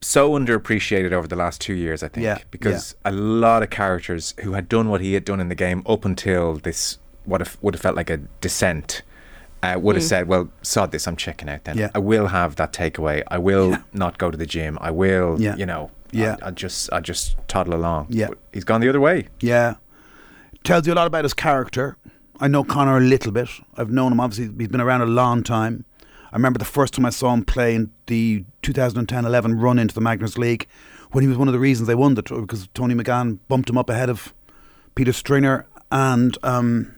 so underappreciated over the last two years, I think, Yeah, because a lot of characters who had done what he had done in the game up until this, what if would have felt like a descent, uh, would have said, "Well, sod this, I'm checking out. Then Yeah. I will have that takeaway. I will Yeah. not go to the gym. I will, Yeah. you know, Yeah. I, I just, I just toddle along. Yeah. But he's gone the other way. Yeah. Tells you a lot about his character. I know Conor a little bit. I've known him, obviously, he's been around a long time. I remember the first time I saw him play in the 2010 11 run into the Magners League when he was one of the reasons they won the tour because Tony McGahan bumped him up ahead of Peter Stringer and um,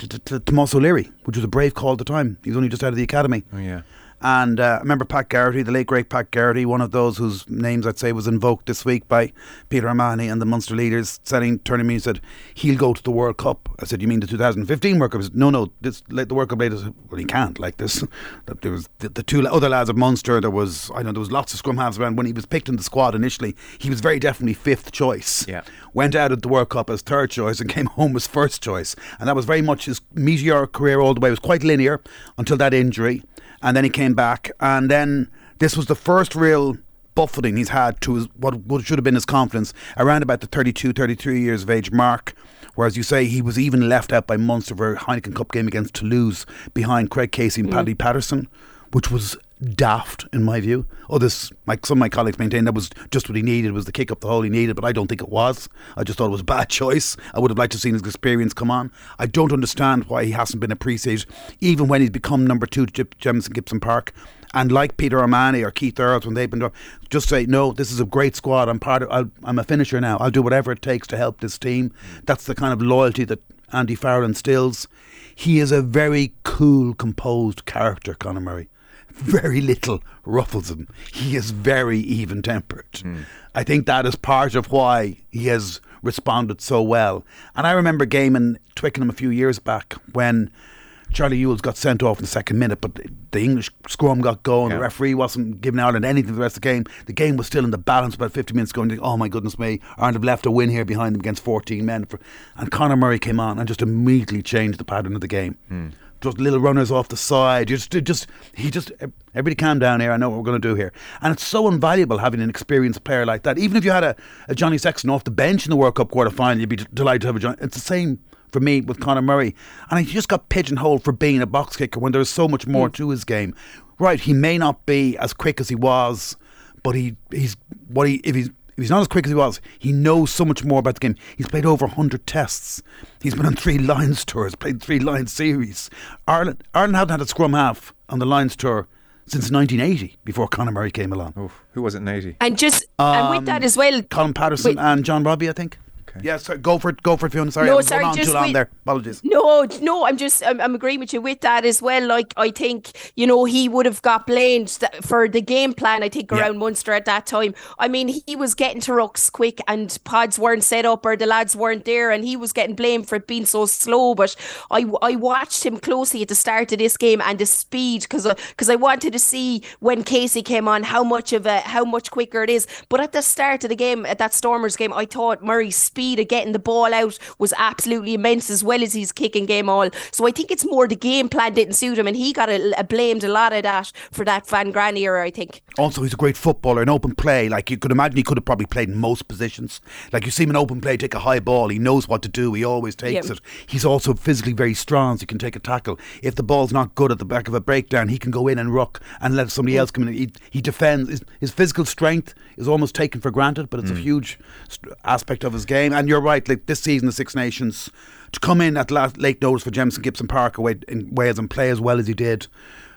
t- t- t- Tomas O'Leary, which was a brave call at the time. He was only just out of the academy. Oh yeah. And uh, I remember Pat Geraghty, the late great Pat Geraghty, one of those whose names I'd say was invoked this week by Peter O'Mahony and the Munster leaders, saying, turning to me and said, he'll go to the World Cup. I said, you mean the 2015 World Cup? Said, no, no, this, like, the World Cup later, well, he can't. Like this, there was the, the, two other lads of Munster, there was, I know, there was lots of scrum halves around. When he was picked in the squad initially, he was very definitely fifth choice. Yeah. Went out at the World Cup as third choice and came home as first choice. And that was very much his meteoric career all the way. It was quite linear until that injury and then he came back, and then this was the first real buffeting he's had to his, what, what should have been his confidence around about the 32, 33 years of age mark. Whereas you say he was even left out by Munster for a Heineken Cup game against Toulouse behind Craig Casey and mm. Paddy Patterson, which was daft in my view. Oh, Others, like some of my colleagues, maintain that was just what he needed was the kick up the hole he needed, but I don't think it was. I just thought it was a bad choice. I would have liked to have seen his experience come on. I don't understand why he hasn't been appreciated, even when he's become number two to Jamison Gibson Park. And like Peter O'Mahony or Keith Earls when they've been just say no. This is a great squad. I'm part of. i am a finisher now. I'll do whatever it takes to help this team. That's the kind of loyalty that Andy Farrell instills. He is a very cool, composed character, Conor Murray very little ruffles him. He is very even tempered. Mm. I think that is part of why he has responded so well. And I remember game in Twickenham a few years back when Charlie Ewels got sent off in the second minute, but the English scrum got going. Yeah. The referee wasn't giving Ireland anything for the rest of the game. The game was still in the balance about 50 minutes going, oh my goodness me, Ireland have left a win here behind them against 14 men. And Conor Murray came on and just immediately changed the pattern of the game. Mm just little runners off the side. Just, just he just everybody calm down here. I know what we're going to do here, and it's so invaluable having an experienced player like that. Even if you had a, a Johnny Sexton off the bench in the World Cup quarter final, you'd be delighted to have a Johnny. It's the same for me with Conor Murray, and he just got pigeonholed for being a box kicker when there's so much more mm. to his game. Right, he may not be as quick as he was, but he he's what he if he's he's not as quick as he was, he knows so much more about the game. He's played over 100 tests. He's been on three Lions tours, played three Lions series. Ireland, Ireland hadn't had a scrum half on the Lions tour since 1980 before Conor Murray came along. Oof, who was it in 80? And just um, and with that as well, Colin Patterson and John Robbie, I think. Okay. Yes, yeah, go for it. Go for it, Fiona. Sorry, no, I'm sorry, on too long there. Apologies. No, no, I'm just I'm, I'm, agreeing with you with that as well. Like I think you know he would have got blamed for the game plan. I think around yeah. Munster at that time. I mean he was getting to rucks quick and pods weren't set up or the lads weren't there, and he was getting blamed for it being so slow. But I I watched him closely at the start of this game and the speed because because I wanted to see when Casey came on how much of a how much quicker it is. But at the start of the game at that Stormers game, I thought Murray's speed speed of getting the ball out was absolutely immense, as well as his kicking game all. So I think it's more the game plan didn't suit him, and he got a, a blamed a lot of that for that Van Graan era, I think. Also, he's a great footballer in open play. Like you could imagine, he could have probably played in most positions. Like you see him in open play, take a high ball, he knows what to do. He always takes it. He's also physically very strong, so he can take a tackle. If the ball's not good at the back of a breakdown, he can go in and ruck and let somebody else come in. He, he defends. His, his physical strength is almost taken for granted, but it's mm. a huge aspect of his game. And you're right, like this season, the Six Nations, to come in at last, late notice for Jamison Gibson Park away in Wales and play as well as he did.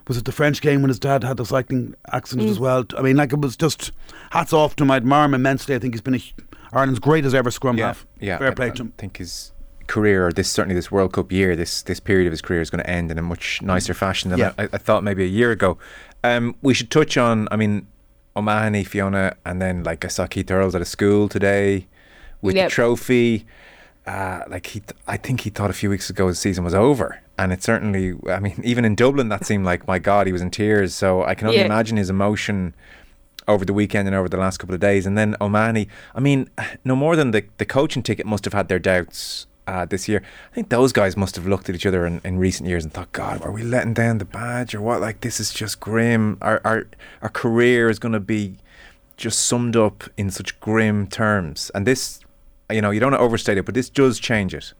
Was it the French game when his dad had the cycling accident mm. as well? I mean, like it was just hats off to him. I admire him immensely. I think he's been a, Ireland's greatest ever scrum yeah, half. Yeah, fair play I, to him. I think his career, or this certainly this World Cup year, this this period of his career is going to end in a much nicer fashion than yeah. I, I, thought maybe a year ago. Um, we should touch on. I mean, O'Mahony, Fiona, and then like I saw Keith Earls at a school today with yep. the trophy. Uh, like he, th- I think he thought a few weeks ago the season was over, and it certainly. I mean, even in Dublin, that seemed like my God, he was in tears. So I can only yeah. imagine his emotion over the weekend and over the last couple of days. And then O'Mahony, I mean, no more than the the coaching ticket must have had their doubts uh, this year. I think those guys must have looked at each other in, in recent years and thought, God, are we letting down the badge or what? Like this is just grim. Our our our career is going to be just summed up in such grim terms. And this you know, you don't want to overstate it, but this does change it.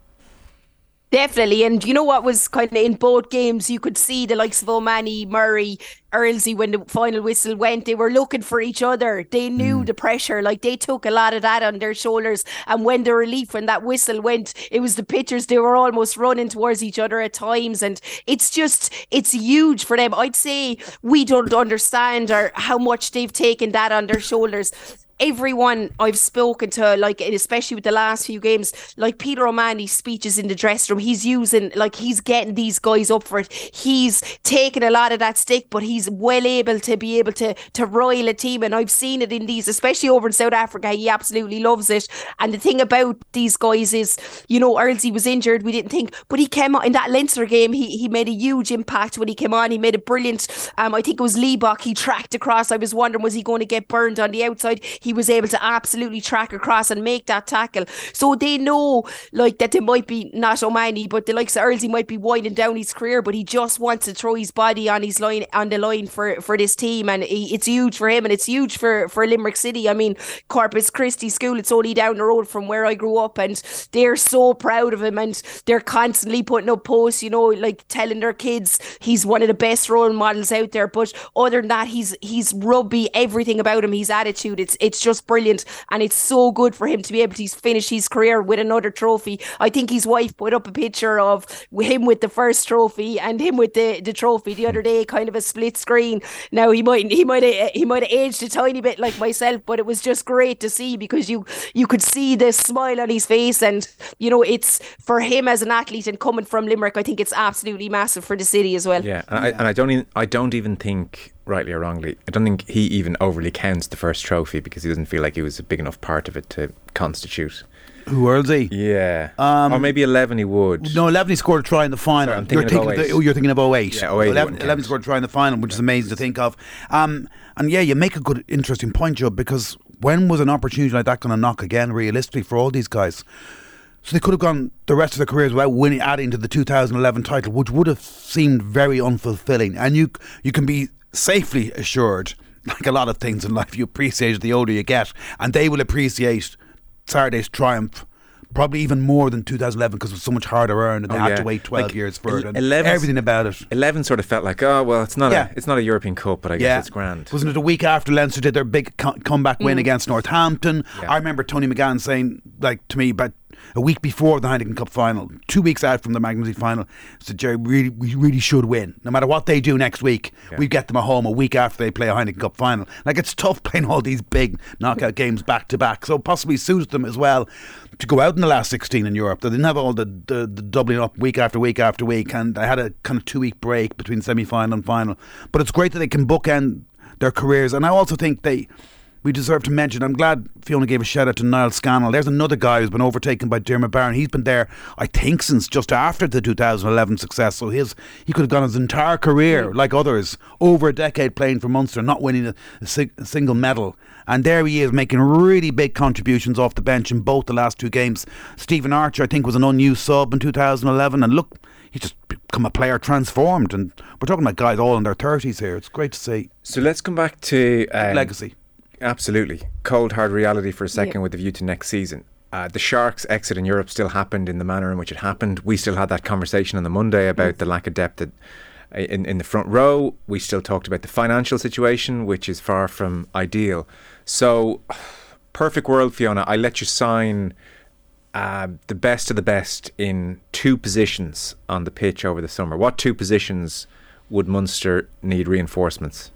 Definitely. And you know what was kind of in both games, you could see the likes of O'Mahony, Murray, Earlsey, when the final whistle went, they were looking for each other. They knew mm. the pressure. Like they took a lot of that on their shoulders. And when the relief, when that whistle went, it was the pitchers, they were almost running towards each other at times. And it's just, it's huge for them. I'd say we don't understand or how much they've taken that on their shoulders everyone I've spoken to, like especially with the last few games, like Peter O'Mahony's speeches in the dressing room, he's using like he's getting these guys up for it. He's taking a lot of that stick, but he's well able to be able to to roil a team. And I've seen it in these, especially over in South Africa. He absolutely loves it. And the thing about these guys is, you know, Earlsey was injured. We didn't think, but he came on in that Leinster game. He he made a huge impact when he came on. He made a brilliant. Um, I think it was Libbok. He tracked across. I was wondering was he going to get burned on the outside. He was able to absolutely track across and make that tackle. So they know like that they might be not O'Mahony, but the likes of Earlsey might be winding down his career, but he just wants to throw his body on his line on the line for for this team, and he, it's huge for him, and it's huge for for Limerick City. I mean, Corpus Christi School, it's only down the road from where I grew up, and they're so proud of him, and they're constantly putting up posts, you know, like telling their kids he's one of the best role models out there. But other than that, he's he's rugby, everything about him, his attitude, it's it's just brilliant, and it's so good for him to be able to finish his career with another trophy. I think his wife put up a picture of him with the first trophy and him with the, the trophy the other day, kind of a split screen. Now he might he might have, he might have aged a tiny bit like myself, but it was just great to see because you you could see the smile on his face, and you know it's for him as an athlete and coming from Limerick, I think it's absolutely massive for the city as well. Yeah, and I, and I don't even, I don't even think rightly or wrongly, I don't think he even overly counts the first trophy because he doesn't feel like he was a big enough part of it to constitute. Who Earlsey? Yeah, Um, or maybe eleven he would. No, 11 he scored a try in the final. Sorry, you're of thinking 08. oh, you're thinking of 08. Yeah, 08 11, 11 scored a try in the final, which is amazing to think of. Um, and yeah, you make a good, interesting point, Joe, because when was an opportunity like that going to knock again, realistically, for all these guys? So they could have gone the rest of their careers without winning, adding to the 2011 title, which would have seemed very unfulfilling. And you you can be safely assured, like a lot of things in life, you appreciate it the older you get, and they will appreciate Saturday's triumph. Probably even more than 2011 because it was so much harder earned and they Oh, had to wait 12 Like, years for it. el- And 11's everything about it. Eleven sort of felt like, oh well, it's not Yeah. a, it's not a European Cup, but I guess Yeah, it's grand. Wasn't it a week after Leinster did their big co- comeback win mm. against Northampton? Yeah. I remember Tony McGann saying, like to me, about a week before the Heineken Cup final, two weeks out from the Magners League final, said Gerry, really, we really should win. No matter what they do next week, we get them at home a week after they play a Heineken Cup final. Like it's tough playing all these big knockout games back to back. So possibly suits them as well to go out in the last 16 in Europe. They didn't have all the, the, the doubling up week after week after week, and they had a kind of two week break between semi final and final. But it's great that they can bookend their careers, and I also think they. We deserve to mention. I'm glad Fiona gave a shout out to Niall Scannell. There's another guy who's been overtaken by Diarmuid Barron. He's been there, I think, since just after the 2011 success. So his he could have gone his entire career, like others, over a decade playing for Munster, not winning a, a, sig- a single medal. And there he is making really big contributions off the bench in both the last two games. Stephen Archer, I think, was an unused sub in 2011, and look, he's just become a player transformed. And we're talking about guys all in their 30s here. It's great to see. So let's come back to um, Legacy. Absolutely. Cold, hard reality for a second with a view to next season. Uh, the Sharks' exit in Europe still happened in the manner in which it happened. We still had that conversation on the Monday about the lack of depth at, in, in the front row. We still talked about the financial situation, which is far from ideal. So, perfect world, Fiona. I let you sign uh, the best of the best in two positions on the pitch over the summer. What two positions would Munster need reinforcements?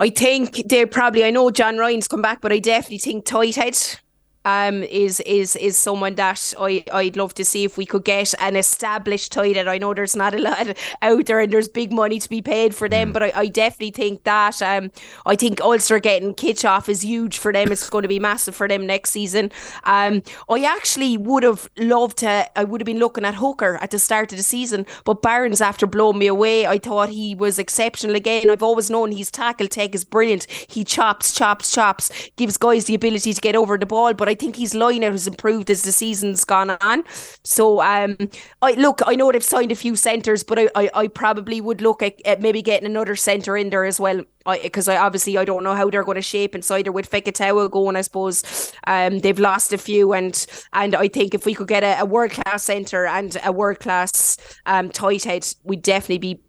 I think they probably. I know John Ryan's come back, but I definitely think tight Tighthead um is is is someone that I I'd love to see if we could get an established tighthead. I know there's not a lot out there and there's big money to be paid for them, but I, I definitely think that um I think Ulster getting Kitshoff is huge for them. It's going to be massive for them next season. Um I actually would have loved to I would have been looking at Hooker at the start of the season, but Barron's after blowing me away. I thought he was exceptional again. I've always known his tackle tech is brilliant. He chops, chops, chops, gives guys the ability to get over the ball, but I think his line out has improved as the season's gone on. So um I look, I know they've signed a few centres, but I, I, I probably would look at, at maybe getting another centre in there as well. Because I, obviously I don't know how they're going to shape inside or with Fekitoa going. I suppose um they've lost a few, and and I think if we could get a, a world class centre and a world class um tight head, we'd definitely be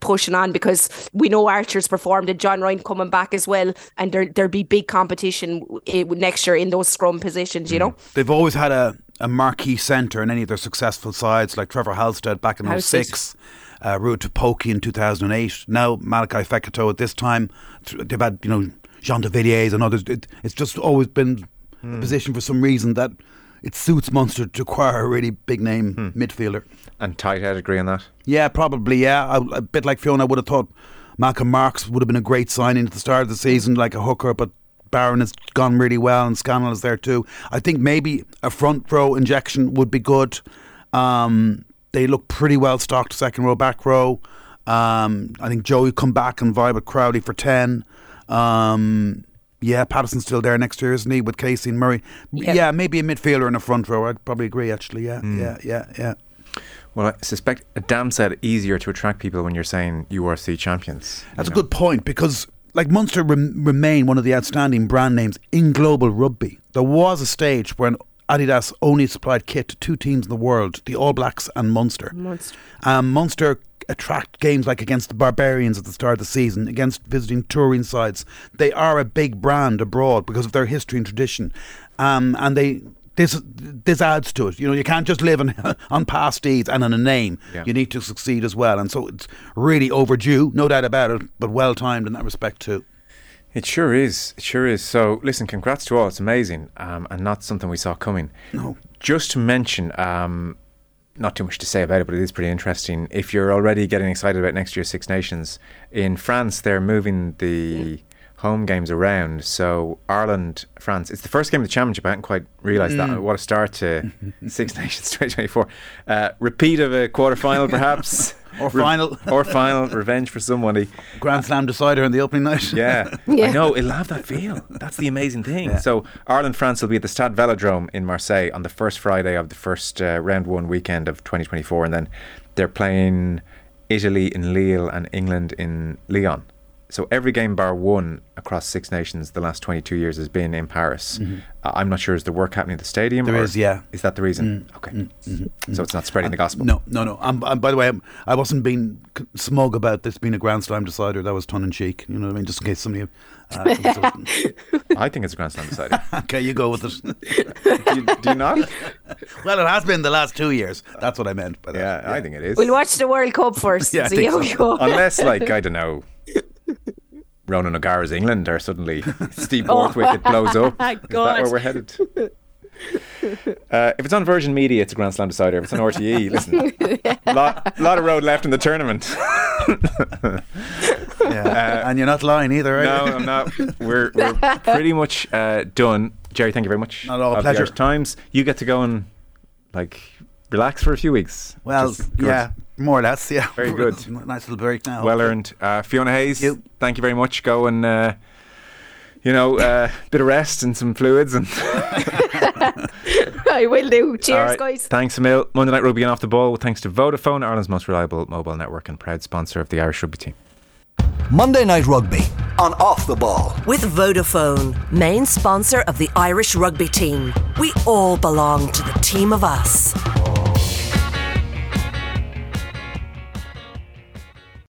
pushing on because we know Archer's performed and John Ryan coming back as well, and there there'll be big competition uh, next year in those scrum positions. You know, They've always had a, a marquee centre in any of their successful sides, like Trevor Halstead back in Halstead. 06, uh, Rua Tipoki in 2008. Now Malakai Fekitoa at this time. They've had, you know, Jean de Villiers and others. It, it's just always been a position for some reason that it suits Munster to acquire a really big name midfielder. And tight head agree on that. Yeah, probably. Yeah, I, a bit like Fiona, I would have thought Malcolm Marx would have been a great signing at the start of the season, like a hooker. But Barron has gone really well, and Scannell is there too. I think maybe a front row injection would be good. Um, they look pretty well stocked, second row, back row. Um, I think Joey come back and vibe with Crowley for ten. Um, yeah, Patterson's still there next year, isn't he? With Casey and Murray. Yeah. Yeah, maybe a midfielder in a front row. I'd probably agree. Actually, yeah, Hmm. yeah, yeah, yeah. Well, I suspect a damn set easier to attract people when you're saying URC champions. That's you a good point because, like, Munster rem- remain one of the outstanding brand names in global rugby. There was a stage when Adidas only supplied kit to two teams in the world: the All Blacks and Munster. Munster. Um, Munster attract games like against the Barbarians at the start of the season, against visiting touring sides. They are a big brand abroad because of their history and tradition, um, and they. This this adds to it. You know, you can't just live on on past deeds and on a name. Yeah. You need to succeed as well, and so it's really overdue, no doubt about it, but well timed in that respect too. It sure is. It sure is. So, listen, congrats to all. It's amazing um, and not something we saw coming. No. Just to mention, um, not too much to say about it, but it is pretty interesting. If you're already getting excited about next year's Six Nations, in France, they're moving the home games around. So, Ireland, France, it's the first game of the championship. I hadn't quite realised that. What a start to Six Nations 2024. Uh, repeat of a quarter final, perhaps. Or final. or final. Revenge for somebody. Grand Slam decider in the opening night. Yeah. Yeah. I know. It'll have that feel. That's the amazing thing. So, Ireland France will be at the Stade Velodrome in Marseille on the first Friday of the first uh, round one weekend of 2024. And then they're playing Italy in Lille and England in Lyon. So, every game bar one across Six Nations the last 22 years has been in Paris. Uh, I'm not sure, is the work happening at the stadium? Mm-hmm. There or is, yeah. Mm. Is that the reason? okay. So, it's not spreading the gospel. No, no, no. Um, by the way, I'm, I wasn't being c- smug about this being a Grand Slam decider. That was tongue in cheek. You know what I mean? Just in case somebody. Uh, thinks it- I think it's a Grand Slam deciding. okay, you go with it. do, you, do you not? well, it has been the last two years. That's what I meant by that. Yeah, I think it is. We'll watch the World Cup first. Yeah, I think so. Unless, like, I don't know, Ronan O'Gara's England or suddenly Steve Borthwick it blows up. my Is that where we're headed? Uh, if it's on Virgin Media, it's a Grand Slam decider. If it's on RTE, listen, lot, lot of road left in the tournament. Yeah. and you're not lying either, are no, you? I'm not. We're, we're pretty much uh, done. Gerry, thank you very much. Not at all, a the pleasure. Times. You get to go and like relax for a few weeks. which Well, is good. Yeah, more or less. Yeah, Very good. nice little break now. Well earned. Uh, Fiona Hayes, you. thank you very much. Go and, uh, you know, uh, bit of rest and some fluids. And I will do. Cheers, All right. guys. Thanks, Emil. Monday Night Rugby and Off the Ball. Thanks to Vodafone, Ireland's most reliable mobile network and proud sponsor of the Irish rugby team. Monday Night Rugby on Off the Ball. With Vodafone, main sponsor of the Irish rugby team. We all belong to the team of us.